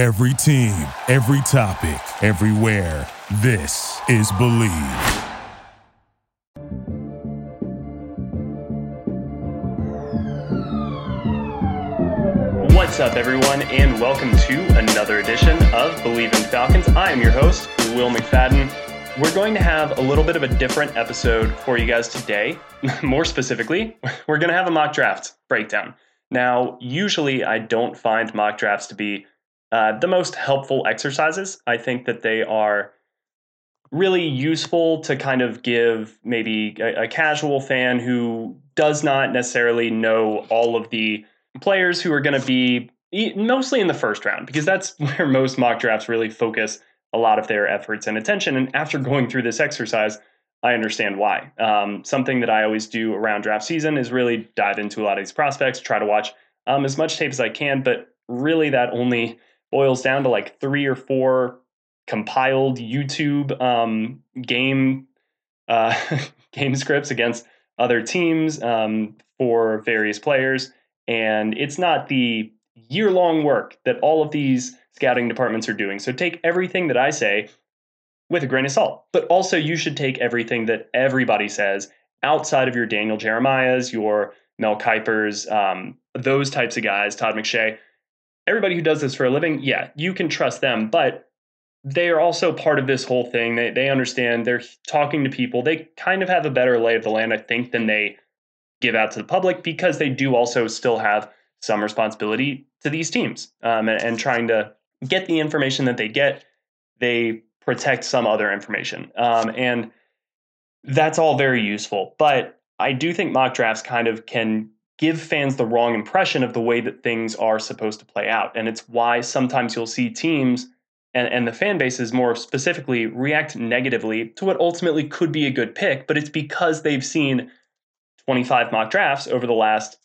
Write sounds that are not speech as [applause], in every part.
Every team, every topic, everywhere. This is Bleav. What's up, everyone, and welcome to another edition of Bleav in Falcons. I am your host, Will McFadden. We're going to have a little bit of a different episode for you guys today. [laughs] More specifically, [laughs] we're going to have a mock draft breakdown. Now, usually I don't find mock drafts to be uh, the most helpful exercises. I think that they are really useful to kind of give maybe a, a casual fan who does not necessarily know all of the players who are going to be mostly in the first round, because that's [laughs] where most mock drafts really focus a lot of their efforts and attention. And after going through this exercise, I understand why. Um, something that I always do around draft season is really dive into a lot of these prospects, try to watch um, as much tape as I can, but really that only boils down to like three or four compiled YouTube um, game uh, [laughs] game scripts against other teams um, for various players, and it's not the year long work that all of these scouting departments are doing. So take everything that I say with a grain of salt, but also you should take everything that everybody says outside of your Daniel Jeremiah's, your Mel Kipers, um, those types of guys, Todd McShay everybody who does this for a living, yeah, you can trust them, but they are also part of this whole thing. They they understand. They're talking to people. They kind of have a better lay of the land, I think, than they give out to the public because they do also still have some responsibility to these teams um, and, and, trying to get the information that they get. They protect some other information, um, and that's all very useful. But I do think mock drafts kind of can give fans the wrong impression of the way that things are supposed to play out. And it's why sometimes you'll see teams and, and the fan bases more specifically react negatively to what ultimately could be a good pick, but it's because they've seen 25 mock drafts over the last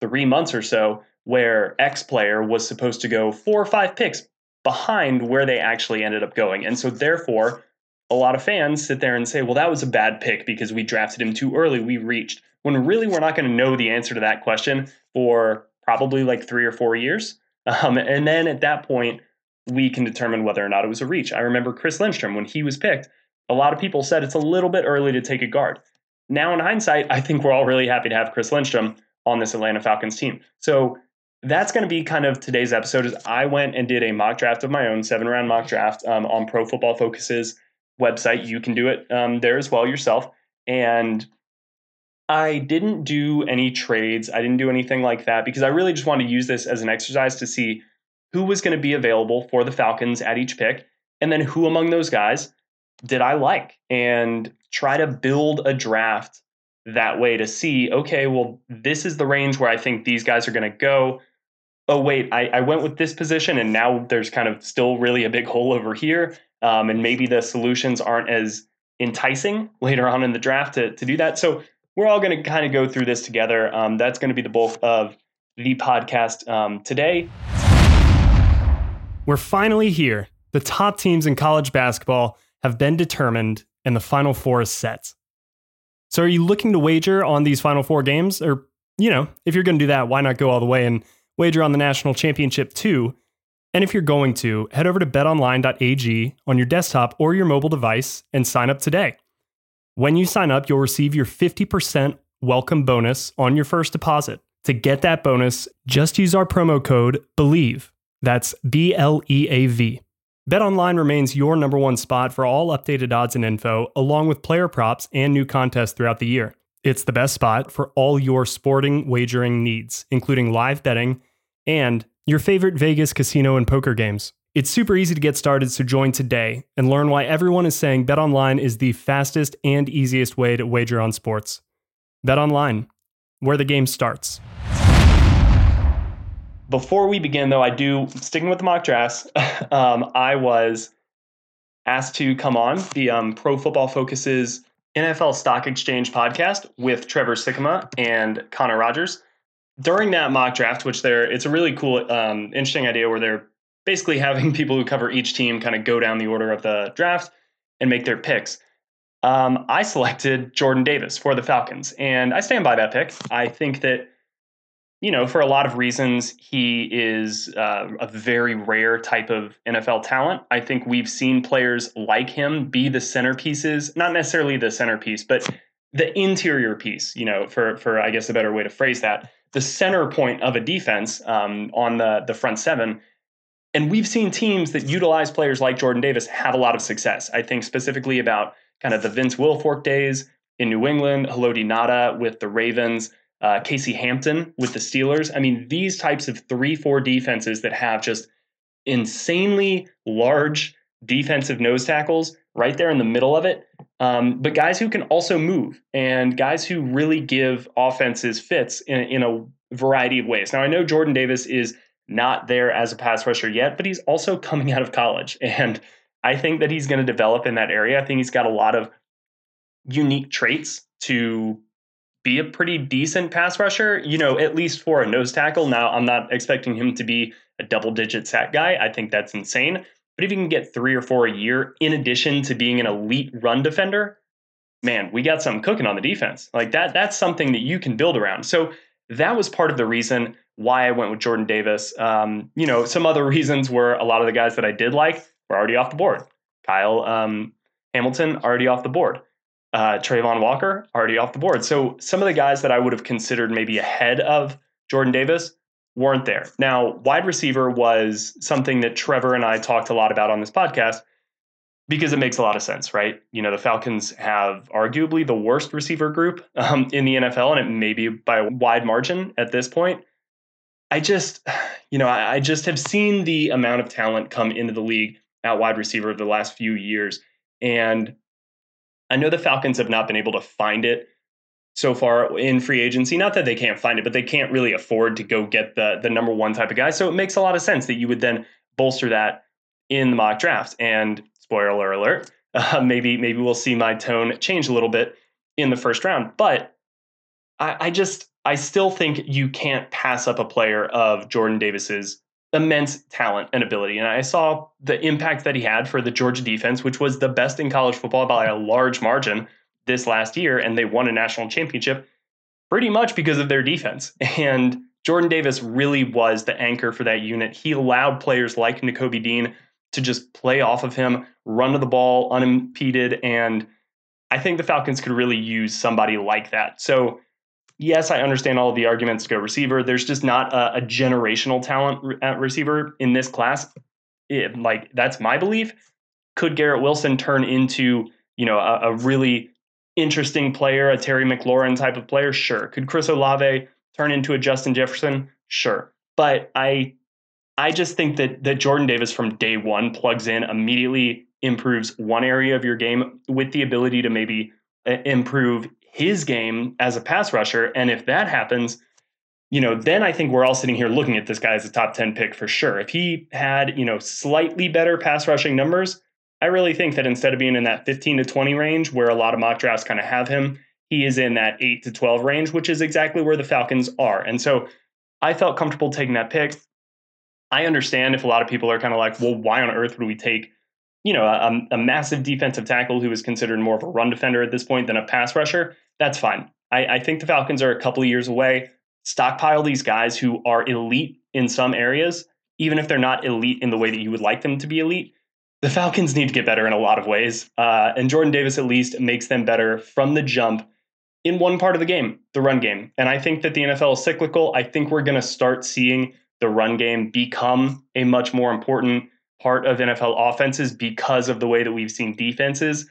three months or so where X player was supposed to go four or five picks behind where they actually ended up going. And so therefore, a lot of fans sit there and say, well, that was a bad pick because we drafted him too early. We reached when really we're not going to know the answer to that question for probably like three or four years. Um, and then at that point, we can determine whether or not it was a reach. I remember Chris Lindstrom, when he was picked, a lot of people said it's a little bit early to take a guard. Now, in hindsight, I think we're all really happy to have Chris Lindstrom on this Atlanta Falcons team. So that's going to be kind of today's episode. Is I went and did a mock draft of my own, seven round mock draft um, on Pro Football Focus's website. You can do it um, there as well yourself. And I didn't do any trades. I didn't do anything like that because I really just wanted to use this as an exercise to see who was going to be available for the Falcons at each pick, and then who among those guys did I like, and try to build a draft that way to see, okay, well, this is the range where I think these guys are going to go. Oh, wait, I, I, went with this position, and now there's kind of still really a big hole over here. Um, and maybe the solutions aren't as enticing [laughs] later on in the draft to, to do that. So we're all going to kind of go through this together. Um, that's going to be the bulk of the podcast um, today. We're finally here. The top teams in college basketball have been determined, and the Final Four is set. So, are you looking to wager on these Final Four games? Or, you know, if you're going to do that, why not go all the way and wager on the national championship too? And if you're going to, head over to betonline.ag on your desktop or your mobile device and sign up today. When you sign up, you'll receive your 50% welcome bonus on your first deposit. To get that bonus, just use our promo code BLEAV. That's B L E A V. BetOnline remains your number one spot for all updated odds and info, along with player props and new contests throughout the year. It's the best spot for all your sporting wagering needs, including live betting and your favorite Vegas casino and poker games. It's super easy to get started, so join today and learn why everyone is saying BetOnline is the fastest and easiest way to wager on sports. BetOnline, where the game starts. Before we begin, though, I do, sticking with the mock drafts, [laughs] um, I was asked to come on the um, Pro Football Focuses NFL Stock Exchange podcast with Trevor Sikkema and Connor Rogers. During that mock draft, which they're, it's a really cool, um, interesting idea where they're basically having [laughs] people who cover each team kind of go down the order of the draft and make their picks. Um, I selected Jordan Davis for the Falcons, and I stand by that pick. I think that you know, for a lot of reasons, he is uh, a very rare type of NFL talent. I think we've seen players like him be the centerpieces, not necessarily the centerpiece, but the interior piece, you know, for, for I guess a better way to phrase that, the center point of a defense um, on the, the front seven. And we've seen teams that utilize players like Jordan Davis have a lot of success. I think specifically about kind of the Vince Wilfork days in New England, Haloti Ngata with the Ravens uh, Casey Hampton with the Steelers. I mean, these types of 3 4 defenses that have just insanely large defensive nose tackles right there in the middle of it. Um, but guys who can also move and guys who really give offenses fits in, in a variety of ways. Now, I know Jordan Davis is not there as a pass rusher yet, but he's also [laughs] coming out of college. And I think that he's going to develop in that area. I think he's got a lot of unique traits to be a pretty decent pass rusher, you know, at least for a nose tackle. Now, I'm not expecting him to be a double digit sack guy. I think that's insane. But if you can get three or four a year, in addition to being an elite run defender, man, we got something cooking on the defense. Like that, that's something that you can build around. So that was part of the reason why I went with Jordan Davis. Um, you know, some other reasons were a lot of the guys that I did like were already off the board. Kyle um, Hamilton already off the board uh, Travon Walker already off the board. So some of the guys that I would have considered maybe ahead of Jordan Davis weren't there. Now, wide receiver was something that Trevor and I talked a lot about on this podcast because it makes a lot of sense, right? You know, the Falcons have arguably the worst receiver group um, in the NFL, and it may be by a wide margin at this point. I just, you know, I, I just have seen the amount of talent come into the league at wide receiver over the last few years. And I know the Falcons have not been able to find it so far in free agency. Not that they can't find it, but they can't really afford to go get the the number one type of guy. So it makes a lot of sense that you would then bolster that in the mock draft. And spoiler alert, [laughs] uh, maybe maybe we'll see my tone change a little bit in the first round. But I, I just I still think you can't pass up a player of Jordan Davis's immense talent and ability. And I saw the impact that he had for the Georgia defense, which was the best in college football by a large margin this last year. And they won a national championship pretty much because of their defense. [laughs] And Jordan Davis really was the anchor for that unit. He allowed players like Nakobe Dean to just play off of him, run to the ball unimpeded. And I think the Falcons could really use somebody like that. So yes, I understand all of the arguments to go receiver. There's just not a, a generational talent at receiver in this class. It, like that's my belief. Could Garrett Wilson turn into you know a, a, really interesting player, a Terry McLaurin type of player? Sure. Could Chris Olave turn into a Justin Jefferson? Sure. But I I just think that that Jordan Davis from day one plugs in immediately improves one area of your game with the ability to maybe uh, improve his game as a pass rusher. And if that happens, you know, then I think we're all sitting here looking at this guy as a top 10 pick for sure. If he had, you know, slightly better pass rushing numbers, I really think that instead of being in that 15 to 20 range where a lot of mock drafts kind of have him, he is in that 8 to 12 range, which is exactly where the Falcons are. And so I felt comfortable taking that pick. I understand if a lot of people are kind of like, well, why on earth would we take you know, a, a, massive defensive tackle who is considered more of a run defender at this point than a pass rusher, that's fine. I, I think the Falcons are a couple of years away. Stockpile these guys who are elite in some areas, even if they're not elite in the way that you would like them to be elite. The Falcons need to get better in a lot of ways. Uh, and Jordan Davis, at least, makes them better from the jump in one part of the game, the run game. And I think that the NFL is cyclical. I think we're going to start seeing the run game become a much more important part of NFL offenses because of the way that we've seen defenses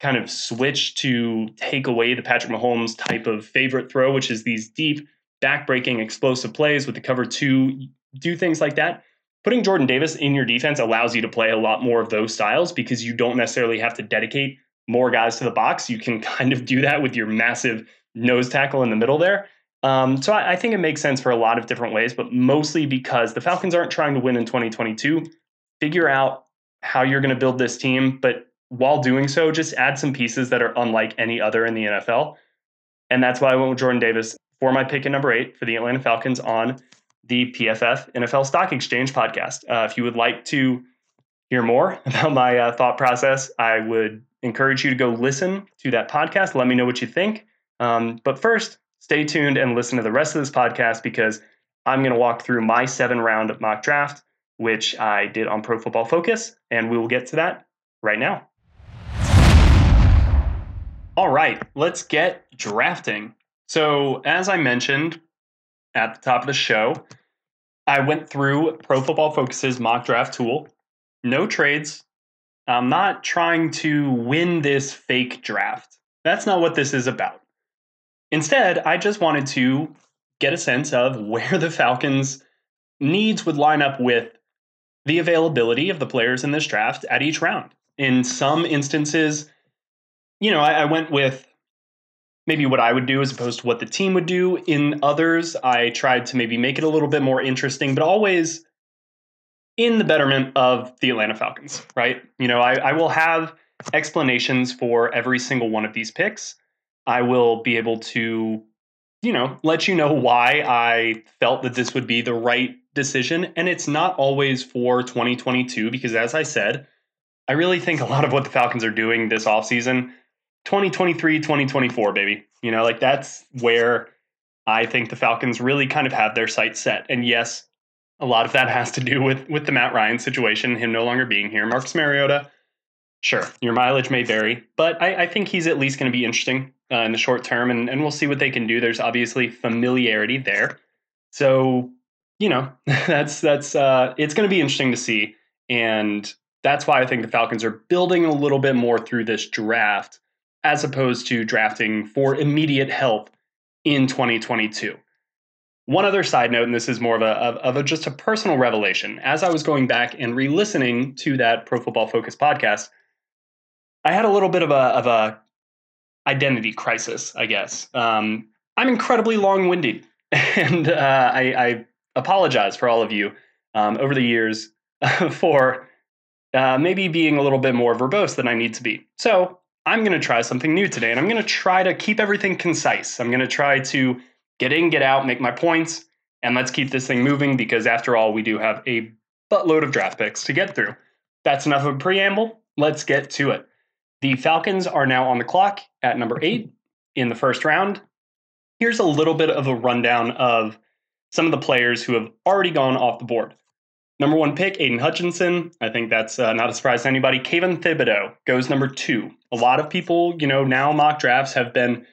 kind of switch to take away the Patrick Mahomes type of favorite throw, which is these deep, backbreaking, explosive plays with the cover two, do things like that. Putting Jordan Davis in your defense allows you to play a lot more of those styles because you don't necessarily have to dedicate more guys to the box. You can [laughs] kind of do that with your massive nose tackle in the middle there. Um, so I, I think it makes sense for a lot of different ways, but mostly because the Falcons aren't trying to win in 2022 figure out how you're going to build this team, but while doing so, just add some pieces that are unlike any other in the NFL. And that's why I went with Jordan Davis for my pick at number eight for the Atlanta Falcons on the PFF NFL Stock Exchange podcast. Uh, if you would like to hear more [laughs] about my uh, thought process, I would encourage you to go listen to that podcast. Let me know what you think. Um, but first, stay tuned and listen to the rest of this podcast because I'm going to walk through my seven round mock draft, which I did on Pro Football Focus, and we will get to that right now. All right, let's get drafting. So, as I mentioned at the top of the show, I went through Pro Football Focus's mock draft tool. No trades. I'm not trying to win this fake draft. That's not what this is about. Instead, I just wanted to get a sense of where the Falcons' needs would line up with the availability of the players in this draft at each round. In some instances, you know, I, I went with maybe what I would do as opposed to what the team would do. In others, I tried to maybe make it a little bit more interesting, but always in the betterment of the Atlanta Falcons, right? You know, I, I will have explanations for every single one of these picks. I will be able to, you know, let you know why I felt that this would be the right decision. And it's not always for 2022, because as I said, I really think a lot of what the Falcons are doing this offseason 2023, 2024, baby. You know, like that's where I think the Falcons really kind of have their sights set. And yes, a lot of that has to do with with the Matt Ryan situation, him no longer being here. Marcus Mariota, sure, your mileage may vary, but I, I think he's at least going to be interesting uh, in the short term, and, and we'll see what they can do. There's obviously familiarity there, so you know [laughs] that's that's uh, it's going to be interesting to see, and that's why I think the Falcons are building a little bit more through this draft as opposed to drafting for immediate help in 2022. One other side note, and this is more of a, of, a just a personal revelation. As I was going back and re-listening to that Pro Football Focus podcast, I had a little bit of a of a identity crisis, I guess. Um, I'm incredibly long-winded, [laughs] and uh, I, I, apologize for all of you um, over the years [laughs] for uh, maybe being a little bit more verbose than I need to be. So I'm going to try something new today and I'm going to try to keep everything concise. I'm going to try to get in, get out, make my points, and let's keep this thing moving because after all, we do have a buttload of draft picks to get through. That's enough of a preamble. Let's get to it. The Falcons are now on the clock at number eight in the first round. Here's a little bit of a rundown of some of the players who have already gone off the board. Number one pick, Aidan Hutchinson. I think that's uh, not a surprise to anybody. Kayvon Thibodeaux goes number two. A lot of people, you know, now mock drafts have been,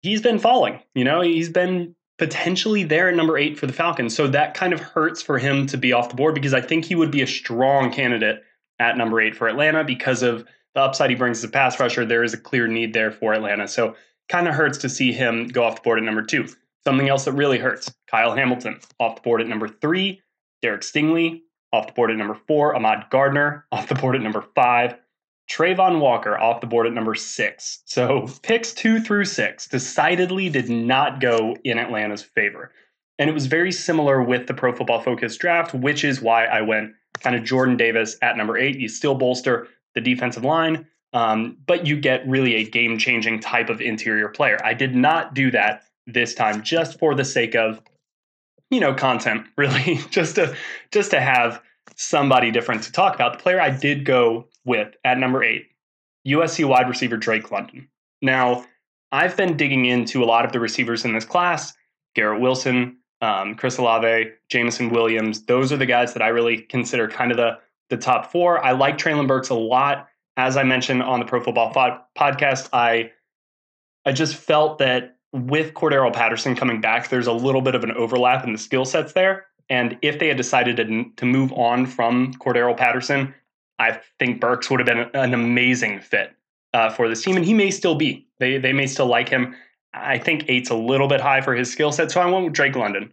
he's been falling. You know, he's been potentially there at number eight for the Falcons. So that kind of hurts for him to be off the board because I think he would be a strong candidate at number eight for Atlanta because of the upside he brings as a pass rusher. There is a clear need there for Atlanta. So kind of hurts to see him go off the board at number two. Something else that really hurts Kyle Hamilton off the board at number three. Derek Stingley off the board at number four. Ahmad Gardner [laughs] off the board at number five. Travon Walker off the board at number six. So [laughs] picks two through six decidedly did not go in Atlanta's favor. And it was very similar with the Pro Football Focus draft, which is why I went kind of Jordan Davis at number eight. You still bolster the defensive line, um, but you get really a game changing type of interior player. I did not do that this time just for the sake of you know content [laughs] really just to just to have somebody different to talk about. The player i did go with at number eight usc wide receiver drake london. Now i've been digging into a lot of the receivers in this class. Garrett wilson um, chris olave jameson williams those are the guys that i really consider kind of the the top four. I like Treylon burks a lot. As i mentioned on the pro football podcast i i just felt that with Cordarrelle Patterson coming back, there's a little bit of an overlap in the skill sets there. And if they had decided to, to move on from Cordarrelle Patterson, I think Burks would have been an amazing fit uh, for this team, and he may still be. They they may still like him. I think eight's a little bit high for his skill set, so I went with Drake London.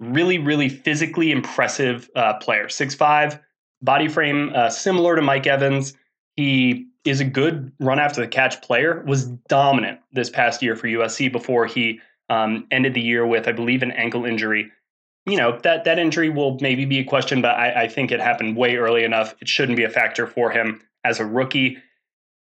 Really, really physically impressive uh, player. Six five, body frame uh, similar to Mike Evans. He is a good run after the catch player, was dominant this past year for USC before he um, ended the year with, I believe, an ankle injury. You know, that, that injury will maybe be a question, but I, I think it happened way early enough. It shouldn't be a factor for him as a rookie.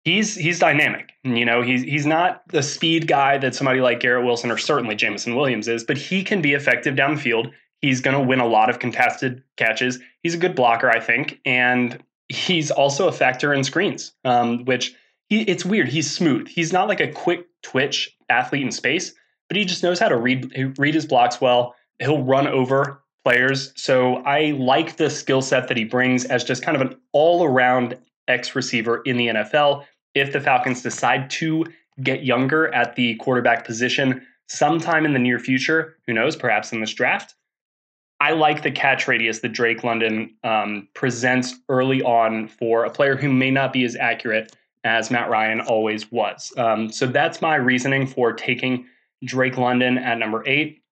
He's he's dynamic. You know, he's he's not the speed guy that somebody like Garrett Wilson or certainly Jameson Williams is, but he can be effective down the field. He's going to win a lot of contested catches. He's a good blocker, I think, and he's also a factor in screens, um, which he, it's weird. He's smooth. He's not like a quick twitch athlete in space, but he just knows how to read read his blocks well. He'll run over players. So I like the skill set that he brings as just kind of an all around X receiver in the NFL. If the Falcons decide to get younger at the quarterback position sometime in the near future, who knows, perhaps in this draft, I like the catch radius that Drake London um, presents early on for a player who may not be as accurate as Matt Ryan always was. Um, so that's my reasoning for taking Drake London at number eight.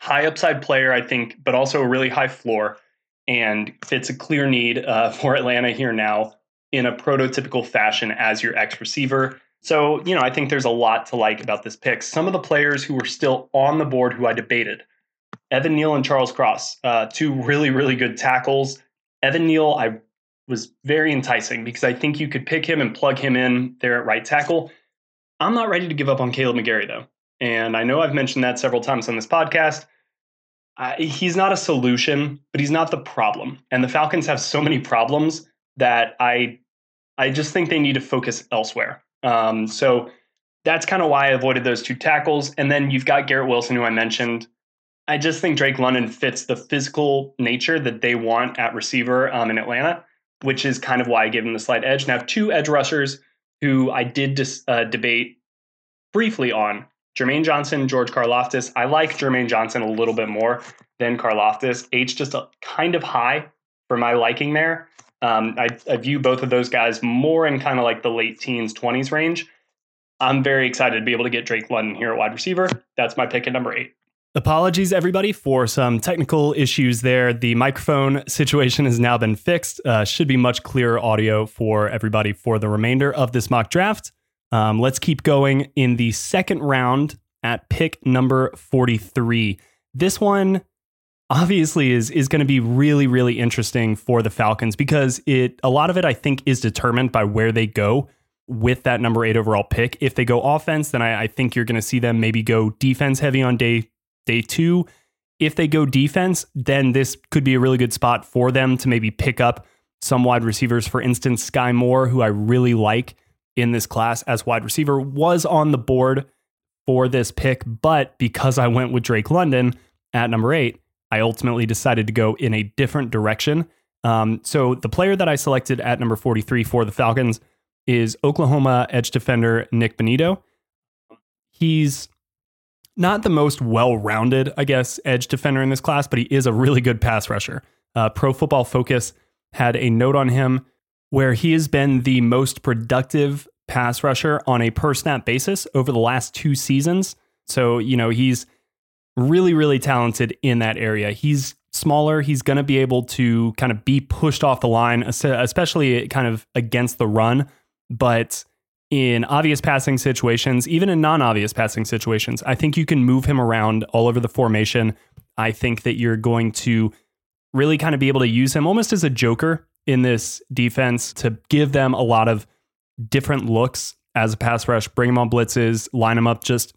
High upside player, I think, but also a really high floor and fits a clear need uh, [laughs] for Atlanta here now in a prototypical fashion as your ex receiver. So, you know, I think there's a lot to like about this pick. Some of the players who were still on the board who I debated Evan Neal and Charles Cross, uh, two really, really good tackles. Evan Neal, I was very enticing because I think you could pick him and plug him in there at right tackle. I'm not ready to give up on Kaleb McGary, though. And I know I've mentioned that several times on this podcast. He's not a solution, but he's not the problem. And the Falcons have so many problems that I, I just think they need to focus elsewhere. Um, so that's kind of why I avoided those two tackles. And then you've got Garrett Wilson, who I mentioned. I just think Drake London fits the physical nature that they want at receiver um, in Atlanta, which is kind of why I gave him the slight edge. Now, two edge rushers who I did dis, uh, debate briefly on Jermaine Johnson, George Karlaftis. I like Jermaine Johnson a little bit more than Karlaftis. Age just a, kind of high for my liking there. Um, I, I view both of those guys more in kind of like the late teens, 20s range. I'm very excited to be able to get Drake London here at wide receiver. That's my pick at number eight. Apologies, everybody, for some technical issues there. The microphone situation has now been fixed. Uh, should be much clearer audio for everybody for the remainder of this mock draft. Um, let's keep going in the second round at pick number 43. This one obviously is is going to be really really interesting for the Falcons because it a lot of it I think is determined by where they go with that number 8 overall pick. If they go offense, then I, I think you're going to see them maybe go defense heavy on day day two. If they go defense, then this could be a really good spot for them to maybe pick up some wide receivers. For instance, Skyy Moore, who I really like in this class as wide receiver, was on the board for this pick. But because I went with Drake London at number eight, I ultimately decided to go in a different direction. Um, so the player that I selected at number 43 for the Falcons is Oklahoma edge defender Nik Bonitto. He's not the most well rounded, I guess, edge defender in this class, but he is a really good pass rusher. Uh, Pro Football Focus had a note on him where he has been the most productive pass rusher on a per snap basis over the last two seasons. So, you know, he's really, really talented in that area. He's smaller. He's going to be able to kind of be pushed off the line, especially kind of against the run. But in obvious passing situations, even in non obvious passing situations. I think you can move him around all over the formation. I think that you're going to really kind of be able to use him almost as a joker in this defense to give them a lot of different looks as a pass rush, bring him on blitzes, line him up just,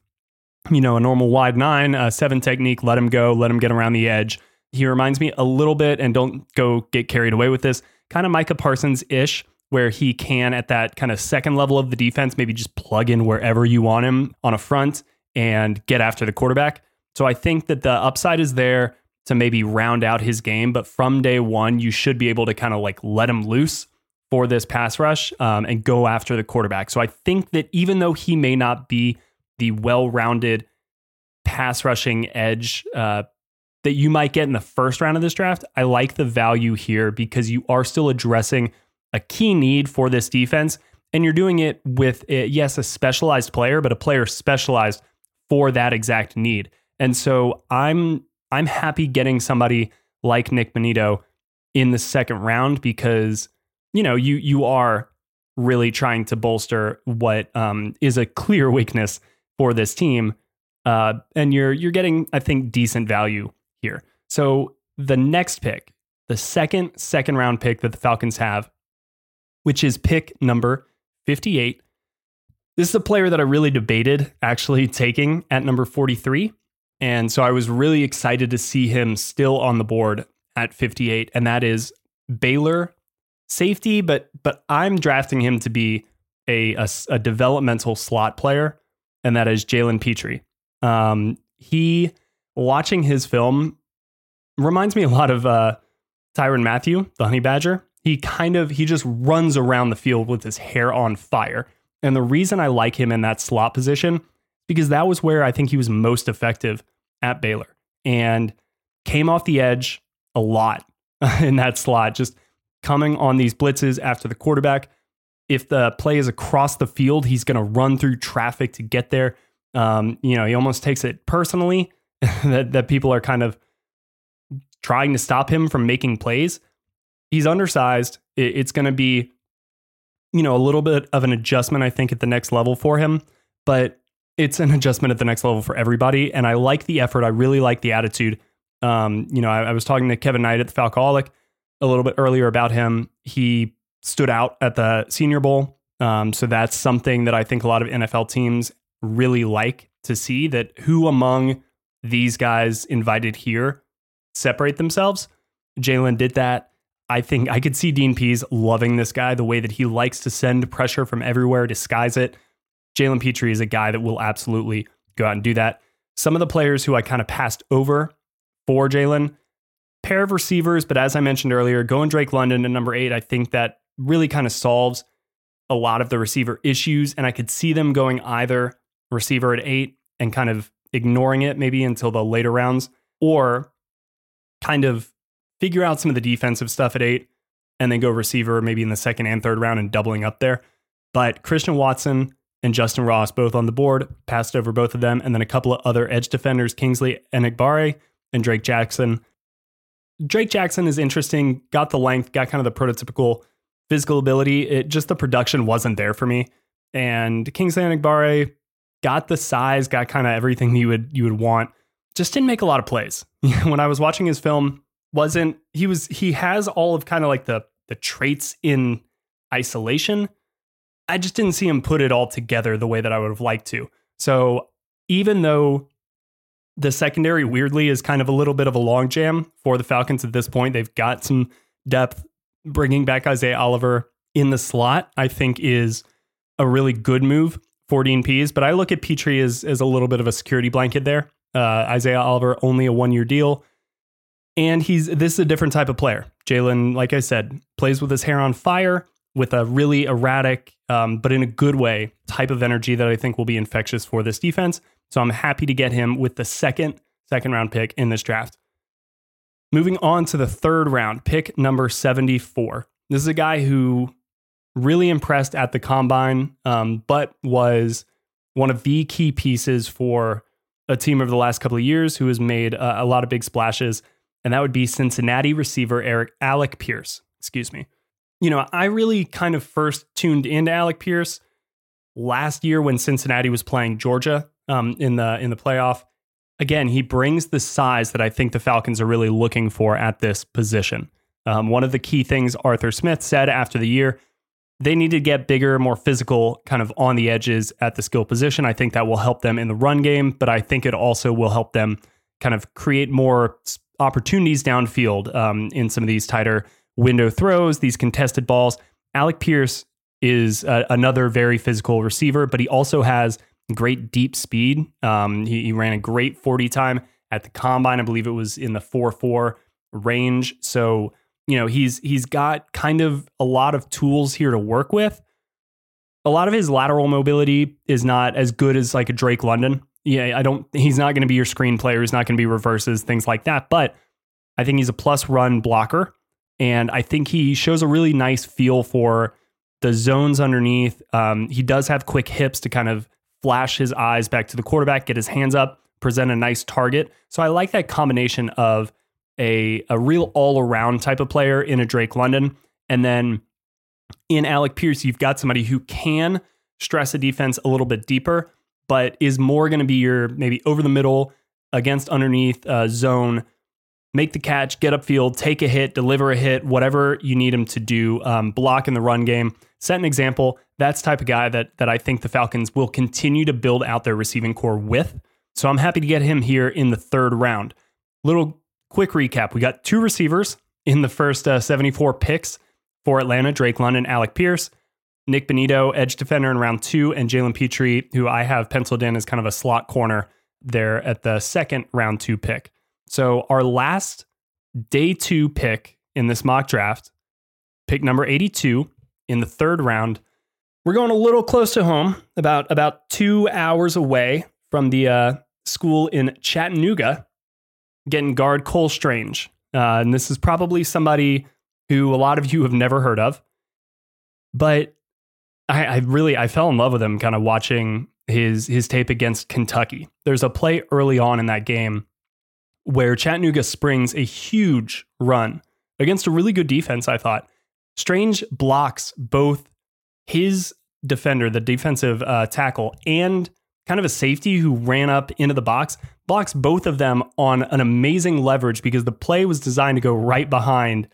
you know, a normal wide nine, a seven technique, let him go, let him get around the edge. He reminds me a little bit, and don't go get carried away with this, kind of Micah Parsons ish where he can at that kind of second level of the defense maybe just plug in wherever you want him on a front and get after the quarterback. So I think that the upside is there to maybe round out his game, but from day one you should be able to kind of like let him loose for this pass rush um, and go after the quarterback. So I think that even though he may not be the well-rounded pass rushing edge uh, that you might get in the first round of this draft, I like the value here because you are still addressing a key need for this defense. And you're doing it with, a, yes, a specialized player, but a player specialized for that exact need. And so I'm I'm happy getting somebody like Nik Bonitto in the second round because you know you you are really trying to bolster what um, is a clear weakness for this team, uh, and you're you're getting I think decent value here. So the next pick, the second second round pick that the Falcons have which is pick number 58. This is a player that I really debated actually taking at number 43. And so I was really excited to see him still on the board at 58, and that is Baylor safety, but but I'm drafting him to be a, a, a developmental slot player, and that is Jalen Pitre. Um, he watching his film reminds me a lot of uh, Tyrann Mathieu, the honey badger. He kind of he just runs around the field with his hair on fire. And the reason I like him in that slot position because that was where I think he was most effective at Baylor and came off the edge a lot [laughs] in that slot, just coming on these blitzes after the quarterback. If the play is across the field, he's going to run through traffic to get there. Um, you know, he almost takes it personally [laughs] that, that people are kind of trying to stop him from making plays. He's undersized. It, it's going to be, you know, a little bit of an adjustment, I think, at the next level for him. But it's an [laughs] adjustment at the next level for everybody. And I like the effort. I really like the attitude. Um, you know, I, I was talking to Kevin Knight at the Falcoholic a little bit earlier about him. He stood out at the Senior Bowl. Um, so that's something that I think a lot of NFL teams really like to see that who among these guys invited here separate themselves. Jalen did that. I think I could see Dean Pees loving this guy, the way that he likes to send pressure from everywhere, disguise it. Jalen Pitre is a guy that will absolutely go out and do that. Some of the players who I kind of passed over for Jalen, pair of receivers, but as I mentioned earlier, going Drake London at number eight, I think that really kind of solves a lot of the receiver issues. And I could see them going either receiver at eight and kind of ignoring it maybe until the later rounds, or kind of figure out some of the defensive stuff at eight and then go receiver maybe in the second and third round and doubling up there. But Christian Watson and Justyn Ross both on the board, passed over both of them, and then a couple of other edge defenders, Kingsley Enagbare and Drake Jackson. Drake Jackson is interesting, got the length, got kind of the prototypical physical ability. It just the production wasn't there for me. And Kingsley Enagbare got the size, got kind of everything you would you would want. Just didn't make a lot of plays. [laughs] when I was watching his film, wasn't he was he has all of kind of like the the traits in isolation, I just didn't see him put it all together the way that I would have liked to. So even though the secondary weirdly is kind of a little bit of a long jam for the Falcons at this point, they've got some depth. Bringing back Isaiah Oliver in the slot, I think, is a really good move for Dean Pees. But I look at Pitre as, as a little bit of a security blanket there. Uh, Isaiah Oliver, only a one year deal. And he's this is a different type of player. Jalen, like I said, plays with his hair on fire with a really erratic, um, but in a good way, type of energy that I think will be infectious for this defense. So I'm happy to get him with the second second round pick in this draft. Moving on to the third round, pick number 74. This is a guy who really impressed at the combine, um, but was one of the key pieces for a team over the last couple of years who has made uh, a lot of big splashes, and that would be Cincinnati receiver Eric Alec Pierce. Excuse me you know, I really kind of first tuned into Alec Pierce last year when Cincinnati was playing Georgia um, in the in the playoff. Again, he brings the size that I think the Falcons are really looking for at this position. Um, one of the key things Arthur Smith said after the year, they need to get bigger, more physical, kind of on the edges at the skill position. I think that will help them in the run game, but I think it also will help them kind of create more opportunities downfield um, in some of these tighter window throws, these contested balls. Alec Pierce is uh, another very physical receiver, but he also has great deep speed. Um, he, he, ran a great 40 time at the combine. I believe it was in the 4 4 range. So, you know, he's he's got kind of a lot of tools here to work with. A lot of his lateral mobility is not as good as like a Drake London. Yeah, I don't he's not going to be your screen player, he's not going to be reverses, things like that. But I think he's a plus run blocker. And I think he shows a really nice feel for the zones underneath. Um, he does have quick hips to kind of flash his eyes back to the quarterback, get his hands up, present a nice target. So I like that combination of a, a real all around type of player in a Drake London. And then in Alec Pierce, you've got somebody who can stress a defense a little bit deeper, but is more going to be your maybe over the middle against underneath uh, zone make the catch, get upfield, take a hit, deliver a hit, whatever you need him to do, um, block in the run game. Set an example. That's type of guy that that I think the Falcons will continue to build out their receiving core with. So I'm happy to get him here in the third round. Little quick recap: we got two receivers in the first uh, 74 picks for Atlanta: Drake London, Alec Pierce. Nik Bonitto, edge defender in round two, and Jalen Pitre, who I have penciled in as kind of a slot corner there at the second round two pick. So our last day two pick in this mock draft, pick number 82 in the third round. We're going a little close to home, about about two hours away from the uh, school in Chattanooga, getting guard Cole Strange. Uh, and this is probably somebody who a lot of you have never heard of, but I, I really I fell in love with him kind of watching his his tape against Kentucky. There's a play early on in that game where Chattanooga springs a huge run against a really good defense, I thought. Strange blocks both his defender, the defensive uh, tackle, and kind of a safety who ran up into the box, blocks both of them on an amazing leverage because the play was designed to go right behind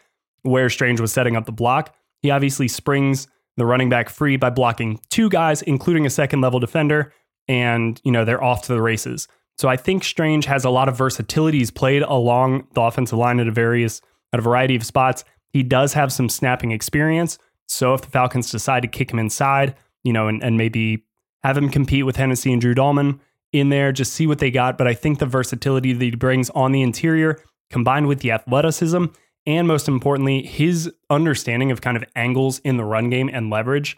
where Strange was setting up the block. He obviously springs the running back free by blocking two guys, including a second level defender, and you know they're off to the races. So I think Strange has a lot of versatility. He's played along the offensive line at a various at a variety of spots. He does have some snapping experience. So if the Falcons decide to kick him inside, you know, and, and maybe have him compete with Hennessy and Drew Dalman in there, just see what they got. But I think the versatility that he brings on the interior, combined with the athleticism, and most importantly, his understanding of kind of angles in the run game and leverage.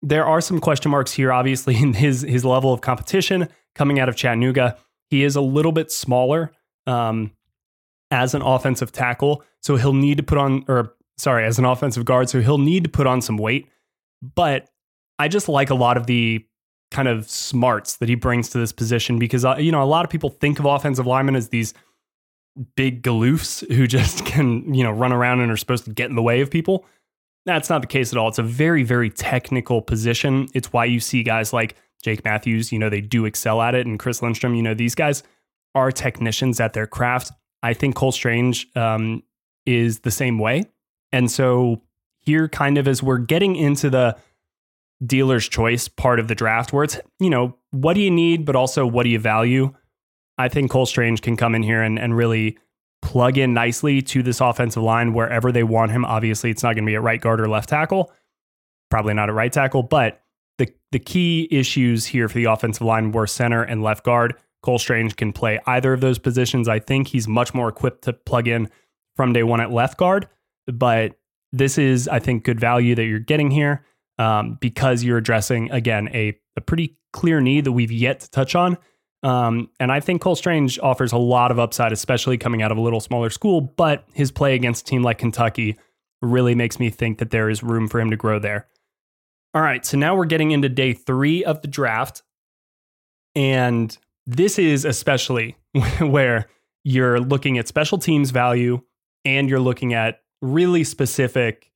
There are some question marks here, obviously, [laughs] in his his level of competition coming out of Chattanooga. He is a little bit smaller um, as an offensive tackle, so he'll need to put on, or sorry, as an offensive guard, so he'll need to put on some weight. But I just like a lot of the kind of smarts that he brings to this position because uh, you know a lot of people think of offensive linemen as these big galoofs who just [laughs] can you know run around and are supposed to get in the way of people. That's not the case at all. It's a very very technical position. It's why you see guys like Jake Matthews, you know, they do excel at it, and Chris Lindstrom, you know, these guys are technicians at their craft. I think Cole Strange um, is the same way, and so here, kind of as we're getting into the dealer's choice part of the draft, where it's you know what do you need, but also what do you value. I think Cole Strange can come in here and, and really plug in nicely to this offensive line wherever they want him. Obviously, it's not going to be at right guard or left tackle, probably not at right tackle, but the the key issues here for the offensive line were center and left guard. Cole Strange can play either of those positions. I think he's much more equipped to plug in from day one at left guard, but this is, I think, good value that you're getting here um, because you're addressing again a, a pretty clear need that we've yet to touch on. Um, and I think Cole Strange offers a lot of upside, especially coming out of a little smaller school. But his play against a team like Kentucky really makes me think that there is room for him to grow there. All right, so now we're getting into day three of the draft. And this is especially [laughs] where you're looking at special teams value and you're looking at really specific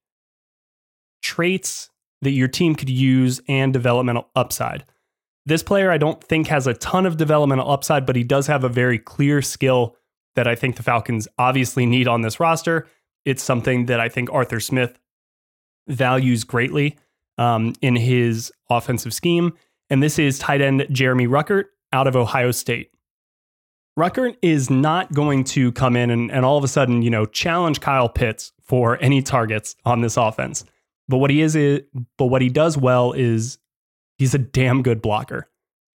traits that your team could use and developmental upside. This player, I don't think, has a ton of developmental upside, but he does have a very clear skill that I think the Falcons obviously need on this roster. It's something that I think Arthur Smith values greatly um, in his offensive scheme. And this is tight end Jeremy Ruckert out of Ohio State. Ruckert is not going to come in and, and all of a sudden, you know, challenge Kyle Pitts for any targets on this offense. But what he is, is but what he does well is he's a damn good blocker.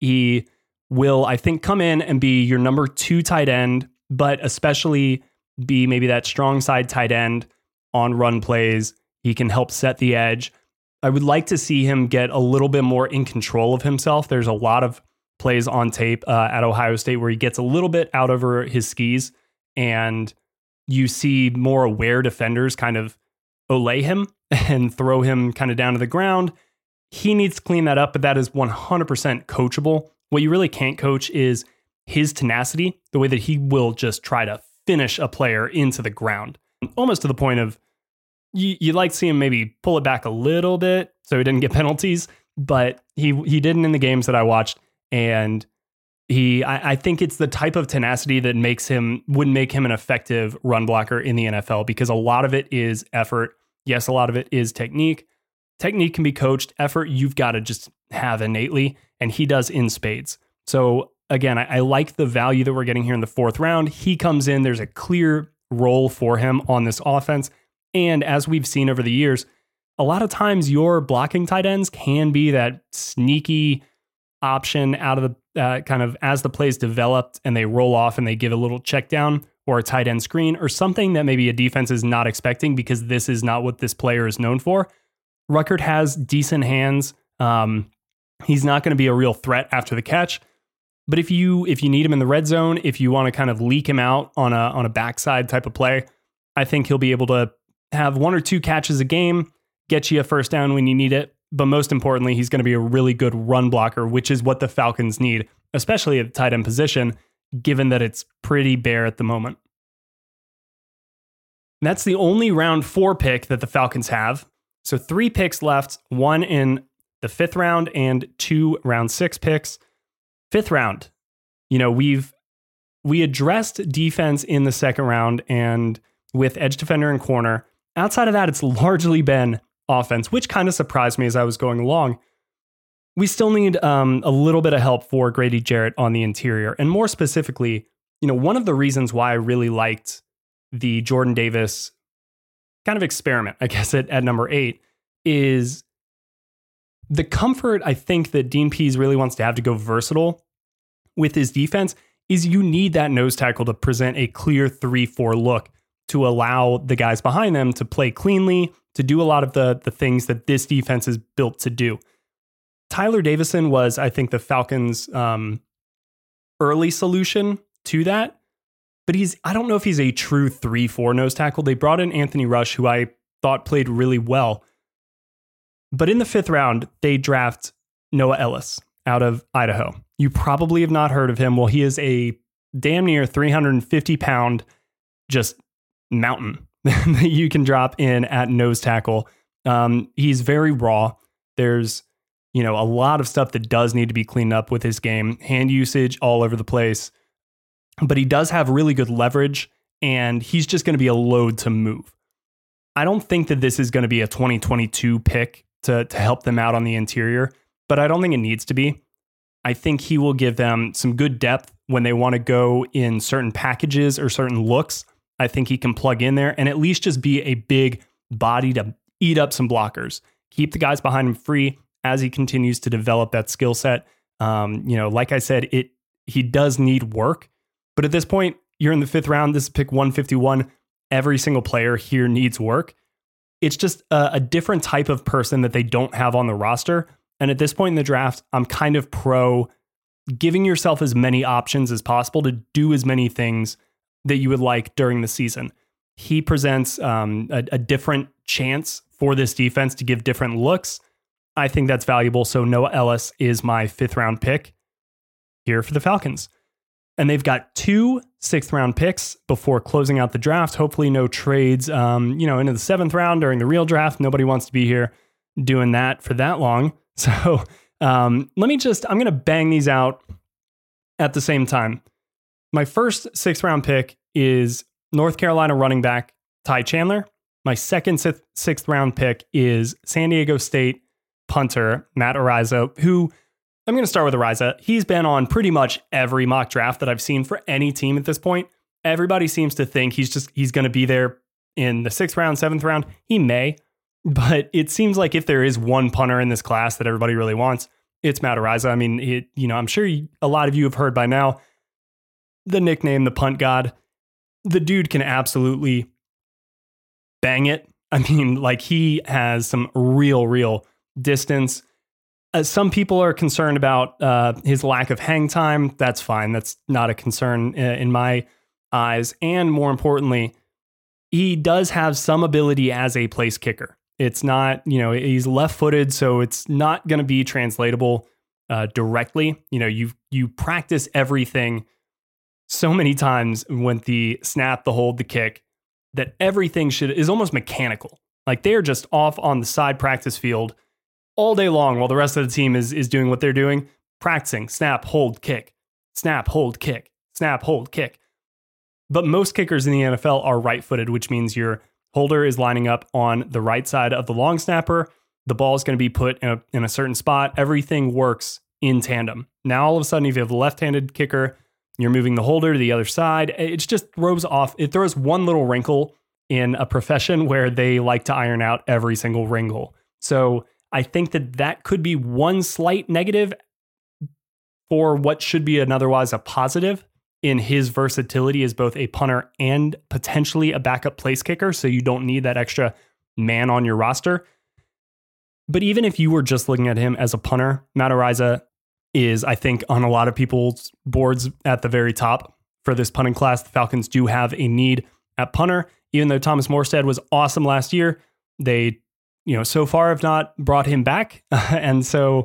He will, I think, come in and be your number two tight end, but especially be maybe that strong side tight end on run plays. He can help set the edge. I would like to see him get a little bit more in control of himself. There's a lot of plays on tape uh, at Ohio State where he gets a little bit out over his skis and you see more aware defenders kind of olay him [laughs] and throw him kind of down to the ground. He needs to clean that up, but that is 100% coachable. What you really can't coach is his tenacity, the way that he will just try to finish a player into the ground, almost to the point of you, you'd like to see him maybe pull it back a little bit so he didn't get [laughs] penalties, but he he didn't in the games that I watched, and he I, I think it's the type of tenacity that makes him would make him an effective run blocker in the NFL because a lot of it is effort. Yes, a lot of it is technique. Technique can be coached. Effort you've got to just have innately, and he does in spades. So again, I, I like the value that we're getting here in the fourth round. He comes in. There's a clear role for him on this offense. And as we've seen over the years, a lot of times your blocking tight ends can be that sneaky option out of the uh, kind of as the plays developed and they roll off and they give a little check down or a tight end screen or something that maybe a defense is not expecting because this is not what this player is known for. Ruckert has decent hands. Um, he's not going to be a real threat after the catch. But if you if you need him in the red zone, if you want to kind of leak him out on a on a backside type of play, I think he'll be able to have one or two catches a game, get you a first down when you need it. But most importantly, he's going to be a really good run blocker, which is what the Falcons need, especially at the tight end position, given that it's pretty bare at the moment. That's the only round four pick that the Falcons have. So three picks left, one in the fifth round and two round six picks. Fifth round, you know, we've we addressed defense in the second round and with edge defender and corner. Outside of that, it's largely been offense, which kind of surprised me as I was going along. We still need um, a little bit of help for Grady Jarrett on the interior. And more specifically, you know, one of the reasons why I really liked the Jordan Davis kind of experiment, I guess, at, at number eight is the comfort I think that Dean Pees really wants to have to go versatile with his defense is you need that nose tackle to present a clear 3 4 look to allow the guys behind them to play cleanly, to do a lot of the, the things that this defense is built to do. Tyler Davison was, I think, the Falcons' um, early solution to that. But he's, I don't know if he's a true 3 4 nose tackle. They brought in Anthony Rush, who I thought played really well. But in the fifth round, they draft Noah Elliss out of Idaho. You probably have not heard of him. Well, he is a damn near 350 pound just mountain [laughs] that you can drop in at nose tackle. Um, he's very raw. There's, you know, a lot of stuff that does need to be cleaned up with his game, hand usage all over the place. But he does have really good leverage, and he's just going to be a load to move. I don't think that this is going to be a 2022 pick to, to help them out on the interior, but I don't think it needs to be. I think he will give them some good depth when they want to go in certain packages or certain looks. I think he can plug in there and at least just be a big body to eat up some blockers, keep the guys behind him free as he continues to develop that skill set. Um, you know, like I said, it he does need work, but at this point, you're in the fifth round. This is pick 151. Every single player here needs work. It's just a, a different type of person that they don't have on the roster. And at this point in the draft, I'm kind of pro giving yourself as many options as possible to do as many things that you would like during the season. He presents um, a, a different chance for this defense to give different looks. I think that's valuable. So Noah Elliss is my fifth round pick here for the Falcons. And they've got two sixth round picks before closing out the draft. Hopefully, no trades, um, you know, into the seventh round during the real draft. Nobody wants to be here doing that for that long. [laughs] So um, let me just, I'm going to bang these out at the same time. My first sixth round pick is North Carolina running back Ty Chandler. My second sixth round pick is San Diego State punter Matt Araiza, who I'm going to start with Araiza. He's been on pretty much every mock draft that I've seen for any team at this point. Everybody seems to think he's just he's going to be there in the sixth round, seventh round. He may, [laughs] but it seems like if there is one punter in this class that everybody really wants, it's Matt Araiza. I mean, it, you know, I'm sure a lot of you have heard by now the nickname, the punt god. The dude can absolutely bang it. I mean, [laughs] like he has some real, real distance. Uh, some people are concerned about uh, his lack of hang time. That's fine. That's not a concern uh, in my eyes. And more importantly, he does have some ability as a place kicker. It's not, you know, he's left footed, so it's not going to be translatable uh, directly. You know, you you practice everything so many times when the snap, the hold, the kick, that everything should is almost mechanical. Like they are just off on the side practice field all day long while the rest of the team is is doing what they're doing, practicing snap, hold, kick, snap, hold, kick, snap, hold, kick. But most kickers in the NFL are right-footed, which means your holder is lining up on the right side of the long snapper. The ball is going to be put in a, in a certain spot. Everything works in tandem. Now all of a sudden, if you have a left-handed kicker, you're moving the holder to the other side. It just throws off. It throws one little wrinkle in a profession where they like to iron out every single wrinkle. So I think that that could be one slight negative, for what should be an otherwise a positive in his versatility as both a punter and potentially a backup place kicker. So you don't need that extra man on your roster. But even if you were just looking at him as a punter, Matt Araiza is, I think, on a lot of people's boards at the very top for this punting class. The Falcons do have a need at punter, even though Thomas Morstead was awesome last year. They, you know, so far have not brought him back. [laughs] and so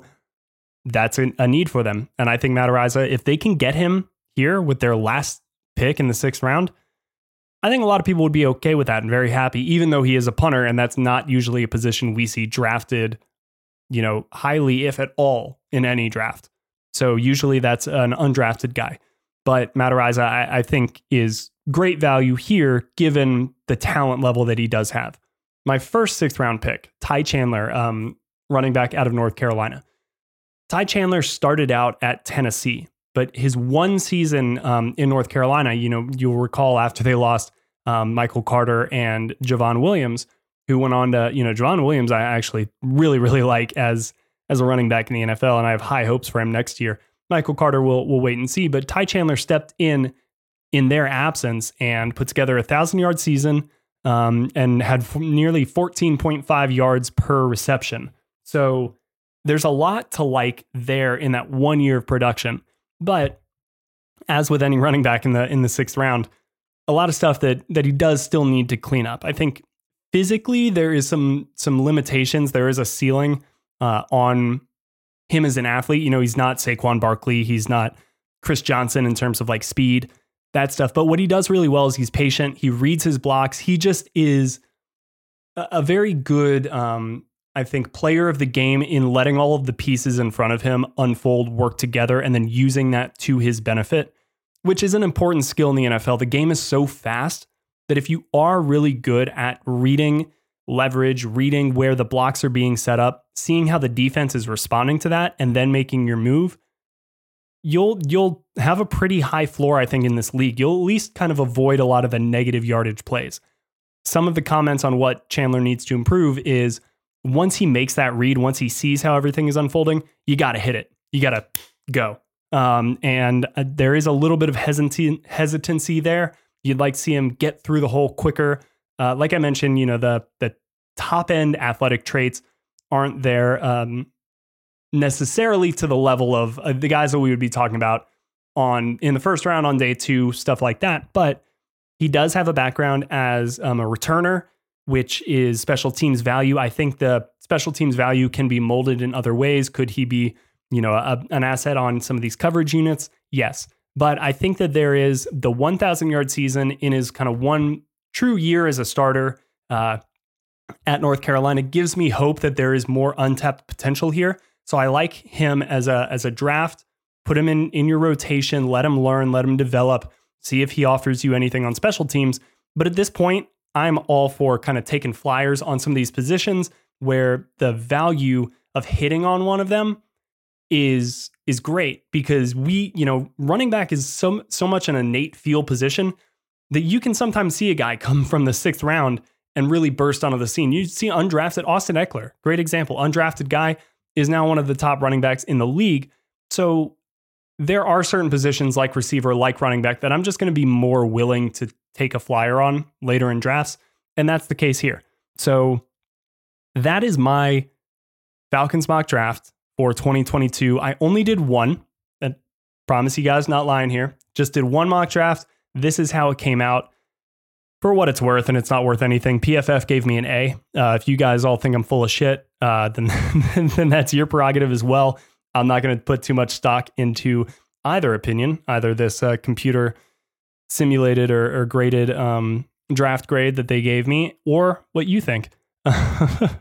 that's a, need for them. And I think Matt Araiza, if they can get him here with their last pick in the sixth round, I think a lot of people would be okay with that and very happy, even though he is a punter, and that's not usually a position we see drafted, you know, highly, if at all, in any draft. So usually that's an undrafted guy. But Matt Araiza, I, I think, is great value here given the talent level that he does have. My first sixth round pick, Ty Chandler, um, running back out of North Carolina. Ty Chandler started out at Tennessee, but his one season um, in North Carolina, you know, you'll recall after they lost um, Michael Carter and Javon Williams, who went on to, you know, Javon Williams, I actually really, really like as as a running back in the NFL, and I have high hopes for him next year. Michael Carter will will wait and see, but Ty Chandler stepped in in their absence and put together a thousand yard season um, and had f- nearly 14.5 yards per reception. So there's a lot to like there in that one year of production. But as with any running back in the in the sixth round, a lot of stuff that that he does still need to clean up. I think physically there is some some limitations. There is a ceiling uh, on him as an athlete. You know, he's not Saquon Barkley. He's not Chris Johnson in terms of like speed, that stuff. But what he does really well is he's patient. He reads his blocks. He just is a, a very good, um, I think, player of the game in letting all of the pieces in front of him unfold, work together, and then using that to his benefit, which is an important skill in the NFL. The game is so fast that if you are really good at reading leverage, reading where the blocks are being set up, seeing how the defense is responding to that, and then making your move, you'll you'll have a pretty high floor, I think, in this league. You'll at least kind of avoid a lot of the negative yardage plays. Some of the comments on what Chandler needs to improve is once he makes that read, once he sees how everything is unfolding, you got to hit it. You got to go. Um, and uh, there is a little bit of hesitancy, hesitancy there. You'd like to see him get through the hole quicker. Uh, like I mentioned, you know, the the top end athletic traits aren't there um, necessarily to the level of uh, the guys that we would be talking about on in the first round on day two, stuff like that. But he does have a background as um, a returner, which is special teams value. I think the special teams value can be molded in other ways. Could he be, you know, a, an asset on some of these coverage units? Yes. But I think that there is the 1,000 yard season in his kind of one true year as a starter uh, at North Carolina gives me hope that there is more untapped potential here. So I like him as a as a draft. Put him in in your rotation. Let him learn. Let him develop. See if he offers you anything on special teams. But at this point, I'm all for kind of taking flyers on some of these positions where the value of hitting on one of them is is great because we, you know, running back is so so much an innate feel position that you can sometimes see a guy [laughs] come from the sixth round and really burst onto the scene. You see undrafted Austin Ekeler, great example. Undrafted guy is now one of the top running backs in the league. So there are certain positions like receiver, like running back, that I'm just going to be more willing to take a flyer on later in drafts. And that's the case here. So that is my Falcons mock draft for 2022. I only did one. I promise you guys, not lying here. Just did one mock draft. This is how it came out. For what it's worth, and it's not worth anything. PFF gave me an A. Uh, if you guys all think I'm full of shit, uh, then [laughs] then that's your prerogative as well. I'm not going to put too much stock into either opinion, either this uh, computer simulated or, or graded um, draft grade that they gave me, or what you think. [laughs] I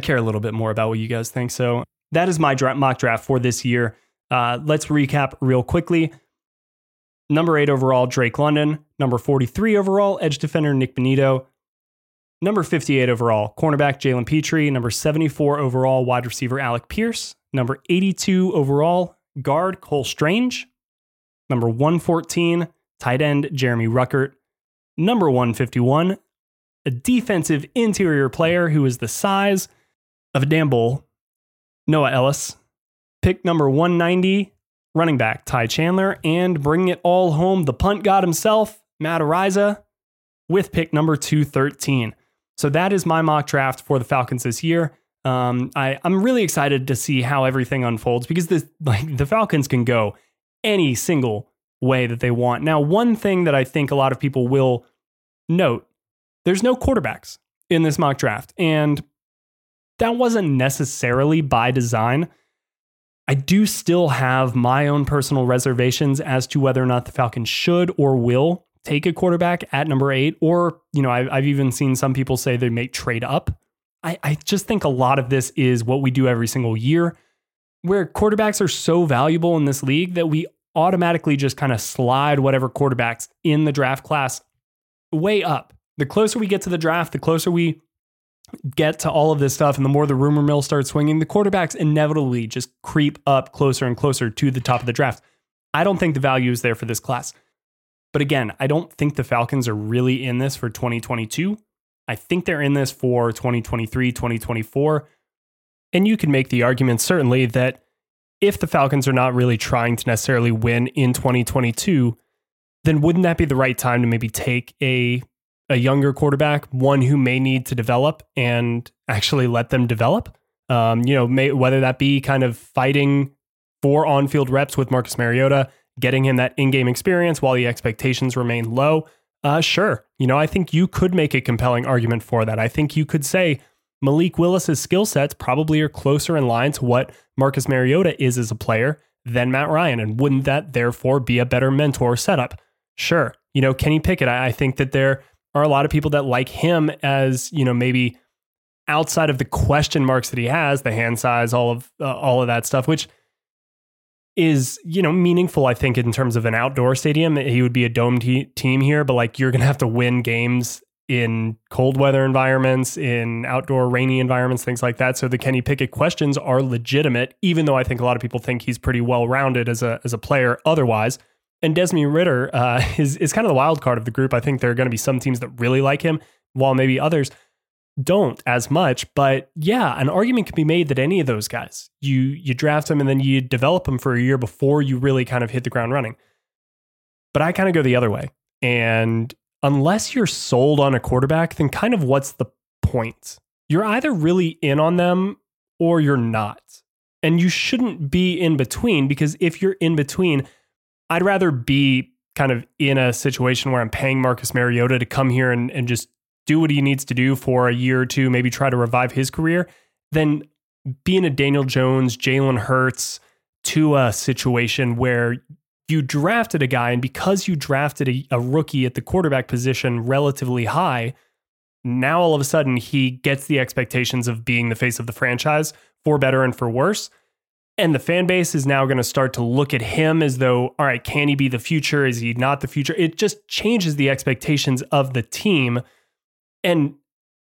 care a little bit more about what you guys think. So that is my dra- mock draft for this year. Uh, let's recap real quickly. Number eight overall, Drake London. Number 43 overall, edge defender Nik Bonitto. Number 58 overall, cornerback Jalen Pitre. Number 74 overall, wide receiver Alec Pierce. Number 82 overall, guard Cole Strange. Number 114, tight end Jeremy Ruckert. Number 151, a defensive interior player who is the size of a damn bull, Noah Elliss. pick number 190, running back Ty Chandler, and bringing it all home, the punt god himself, Matt Araiza, with pick number 213. So that is my mock draft for the Falcons this year. Um, I, I'm really excited to see how everything unfolds because the [laughs] like the Falcons can go any single way that they want. Now, one thing that I think a lot of people will note, there's no quarterbacks in this mock draft. And that wasn't necessarily by design. I do still have my own personal reservations as to whether or not the Falcons should or will take a quarterback at number eight, or, you know, I've, I've even seen some people say they may trade up. I, I just think a lot of this is what we do every single year, where quarterbacks are so valuable in this league that we automatically just kind of slide whatever quarterbacks in the draft class way up. The closer we get to the draft, the closer we get to all of this stuff, and the more the rumor mill starts swinging, the quarterbacks inevitably just creep up closer and closer to the top of the draft. I don't think the value is there for this class. But again, I don't think the Falcons are really in this for 2022. I think they're in this for 2023, 2024. And you can make the argument, certainly, that if the Falcons are not really trying to necessarily win in 2022, then wouldn't that be the right time to maybe take a a younger quarterback, one who may need to develop and actually let them develop? Um, you know, may, whether that be kind of fighting for on-field reps with Marcus Mariota, getting him that in-game experience while the expectations remain low. Uh, sure, you know, I think you could make a compelling argument for that. I think you could say Malik Willis's skill sets probably are closer in line to what Marcus Mariota is as a player than Matt Ryan. And wouldn't that therefore be a better mentor setup? Sure. You know, Kenny Pickett, I, I think that there are a lot of people that like him as, you know, maybe outside of the question marks that he has, the hand size, all of uh, all of that stuff, which is you know meaningful. I think in terms of an outdoor stadium, he would be a dome te- team here, but like you're gonna have to win games in cold weather environments, in outdoor rainy environments, things like that. So the Kenny Pickett questions are legitimate, even though I think a lot of people think he's pretty well rounded as a as a player otherwise. And Desmond Ridder uh, [laughs] is is kind of the wild card of the group. I think there are going to be some teams that really like him, while maybe others don't as much. But yeah, an argument can be made that any of those guys, you you draft them and then you develop them for a year before you really kind of hit the ground running. But I kind of go the other way. And unless you're sold on a quarterback, then kind of what's the point? You're either really in on them or you're not. And you shouldn't be in between because if you're in between, I'd rather be kind of in a situation where I'm paying Marcus Mariota to come here and, and just do what he needs to do for a year or two, maybe try to revive his career, then being a Daniel Jones, Jalen Hurts to a situation where you drafted a guy, and because you drafted a, a, rookie at the quarterback position relatively high, now all of a sudden he gets the expectations of being the face of the franchise for better and for worse. And the fan base is now going to start to look at him as though, all right, can he be the future? Is he not the future? It just changes the expectations of the team. And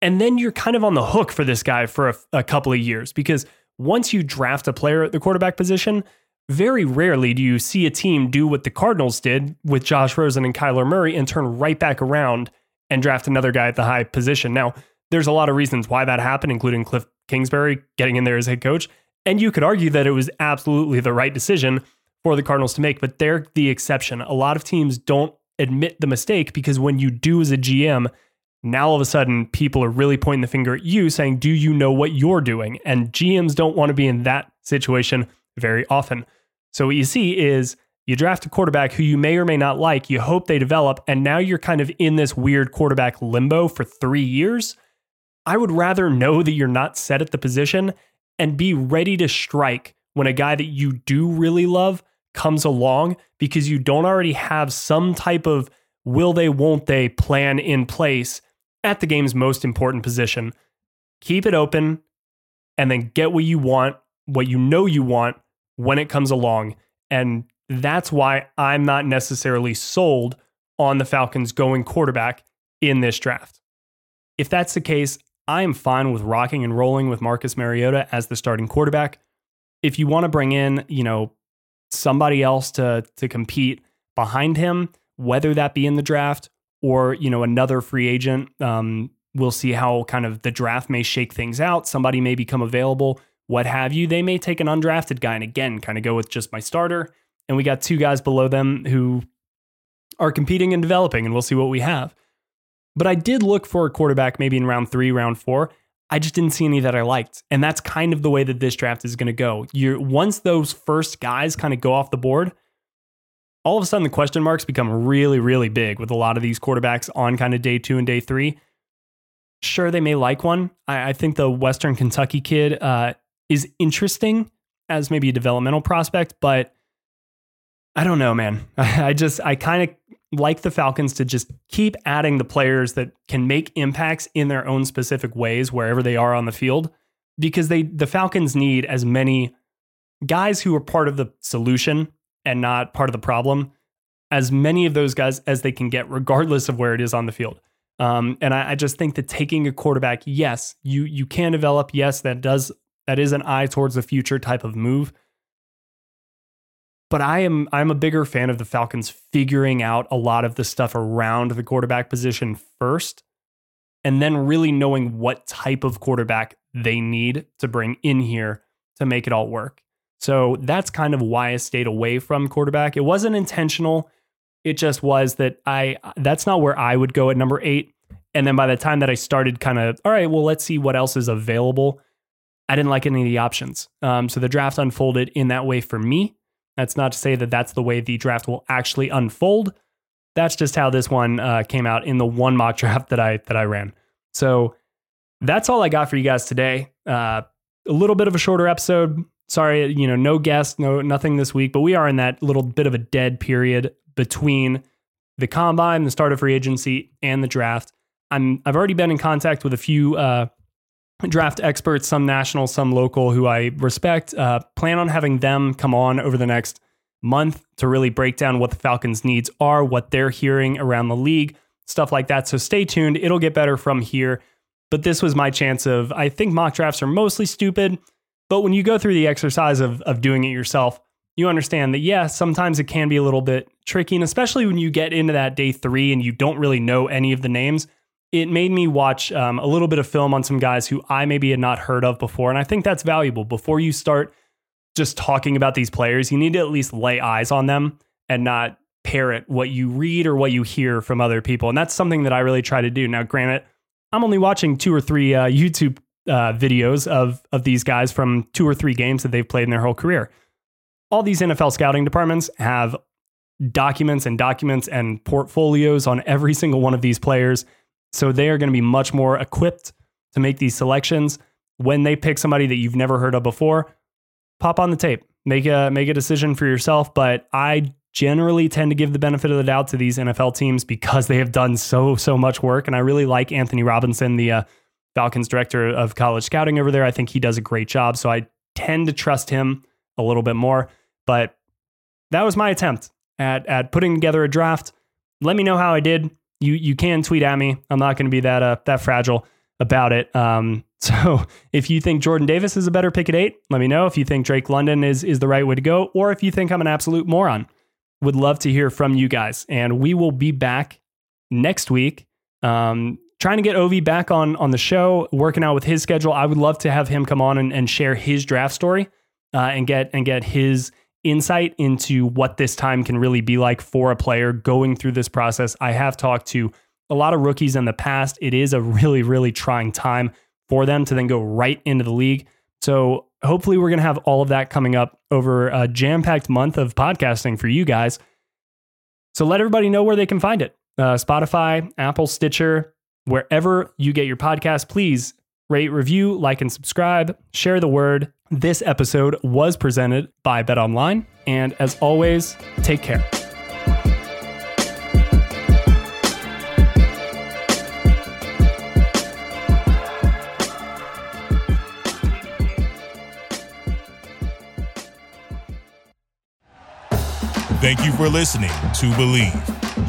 and then you're kind of on the hook for this guy for a, a couple of years because once you draft a player at the quarterback position, very rarely do you see a team do what the Cardinals did with Josh Rosen and Kyler Murray and turn right back around and draft another guy at the high position. Now, there's a lot of reasons why that happened, including Cliff Kingsbury getting in there as head coach. And you could argue that it was absolutely the right decision for the Cardinals to make, but they're the exception. A lot of teams don't admit the mistake because when you do as a GM, now all of a sudden people are really pointing the finger at you saying, Do you know what you're doing? And GMs don't want to be in that situation very often. So what you see is you draft a quarterback who you may or may not like, you hope they develop, and now you're kind of in this weird quarterback limbo for three years. I would rather know that you're not set at the position and be ready to strike when a guy that you do really love comes along because you don't already have some type of will they, won't they plan in place at the game's most important position. Keep it open and then get what you want, what you know you want when it comes along. And that's why I'm not necessarily sold on the Falcons going quarterback in this draft. If that's the case, I am fine with rocking and rolling with Marcus Mariota as the starting quarterback. If you want to bring in, you know, somebody else to to compete behind him, whether that be in the draft or, you know, another free agent, um, we'll see how kind of the draft may shake things out. Somebody may become available what have you. They may take an undrafted guy and again kind of go with just my starter. And we got two guys below them who are competing and developing, and we'll see what we have. But I did look for a quarterback maybe in round three, round four. I just didn't see any that I liked. And that's kind of the way that this draft is going to go. You're once those first guys kind of go off the board, all of a sudden the question marks become really, really big with a lot of these quarterbacks on kind of day two and day three. Sure, they may like one. I, I think the Western Kentucky kid uh, is interesting as maybe a developmental prospect, but I don't know, man. [laughs] I just, I kind of like the Falcons to just keep adding the players that can make impacts in their own specific ways wherever they are on the field because they the Falcons need as many guys who are part of the solution and not part of the problem as many of those guys as they can get regardless of where it is on the field. Um, and I, I just think that taking a quarterback, yes, you you can develop. Yes, that does that is an eye towards the future type of move but I am I'm a bigger fan of the Falcons figuring out a lot of the stuff around the quarterback position first and then really knowing what type of quarterback they need to bring in here to make it all work. So that's kind of why I stayed away from quarterback. It wasn't intentional. It just was that I that's not where I would go at number 8. And then by the time that I started kind of all right, well let's see what else is available. I didn't like any of the options. Um, so the draft unfolded in that way for me. That's not to say that that's the way the draft will actually unfold. That's just how this one uh, came out in the one mock [laughs] draft that I that I ran. So that's all I got for you guys today. Uh, a little bit of a shorter episode. Sorry, you know, no guest, no nothing this week, but we are in that little bit of a dead period between the combine, the start of free agency, and the draft. I'm I've already been in contact with a few uh, draft experts, some national, some local, who I respect. Uh, plan on having them come on over the next month to really break down what the Falcons' needs are, what they're hearing around the league, stuff like that. So stay tuned. It'll get better from here. But this was my chance of, I think mock drafts are mostly stupid. But when you go through the exercise of, of doing it yourself, you understand that, yeah, sometimes it can be a little bit tricky. And especially when you get into that day three and you don't really know any of the names it made me watch um, a little bit of film on some guys who I maybe had not heard of before. And I think that's valuable. Before you start just talking about these players, you need to at least lay eyes on them and not parrot what you read or what you hear from other people. And that's something that I really try to do. Now, granted, I'm only watching two or three uh, YouTube uh, videos of, of these guys from two or three games that they've played in their whole career. All these NFL scouting departments have documents and documents and portfolios on every [laughs] single one of these players so they are going to be much more equipped to make these selections. When they pick somebody that you've never heard of before, pop on the tape, make a make a decision for yourself. But I generally tend to give the benefit of the doubt to these NFL teams because they have done so so much work, and I really like Anthony Robinson, the uh, Falcons director of college scouting over there. I think he does a great job, so I tend to trust him a little bit more. But that was my attempt at at putting together a draft. Let me know how I did you you can tweet at me. I'm not going to be that uh, that fragile about it. Um, [laughs] so if you think Jordan Davis is a better pick at eight, let me know. If you think Drake London is is the right way to go, or if you think I'm an absolute moron, would love to hear from you guys. And we will be back next week. Um, trying to get Ovi back on on the show, working out with his schedule. I would love to have him come on and, and share his draft story uh, and get and get his insight into what this time can really be like for a player going through this process. I have talked to a lot of rookies in the past. It is a really, really trying time for them to then go right into the league. So hopefully, we're going to have all of that coming up over a jam packed month of podcasting for you guys. So let everybody know where they can find it uh, Spotify, Apple, Stitcher, wherever you get your podcast. Please rate, review, like, and subscribe. Share the word. This episode was presented by Bet Online. And as always, take care. Thank you for listening to Bleav.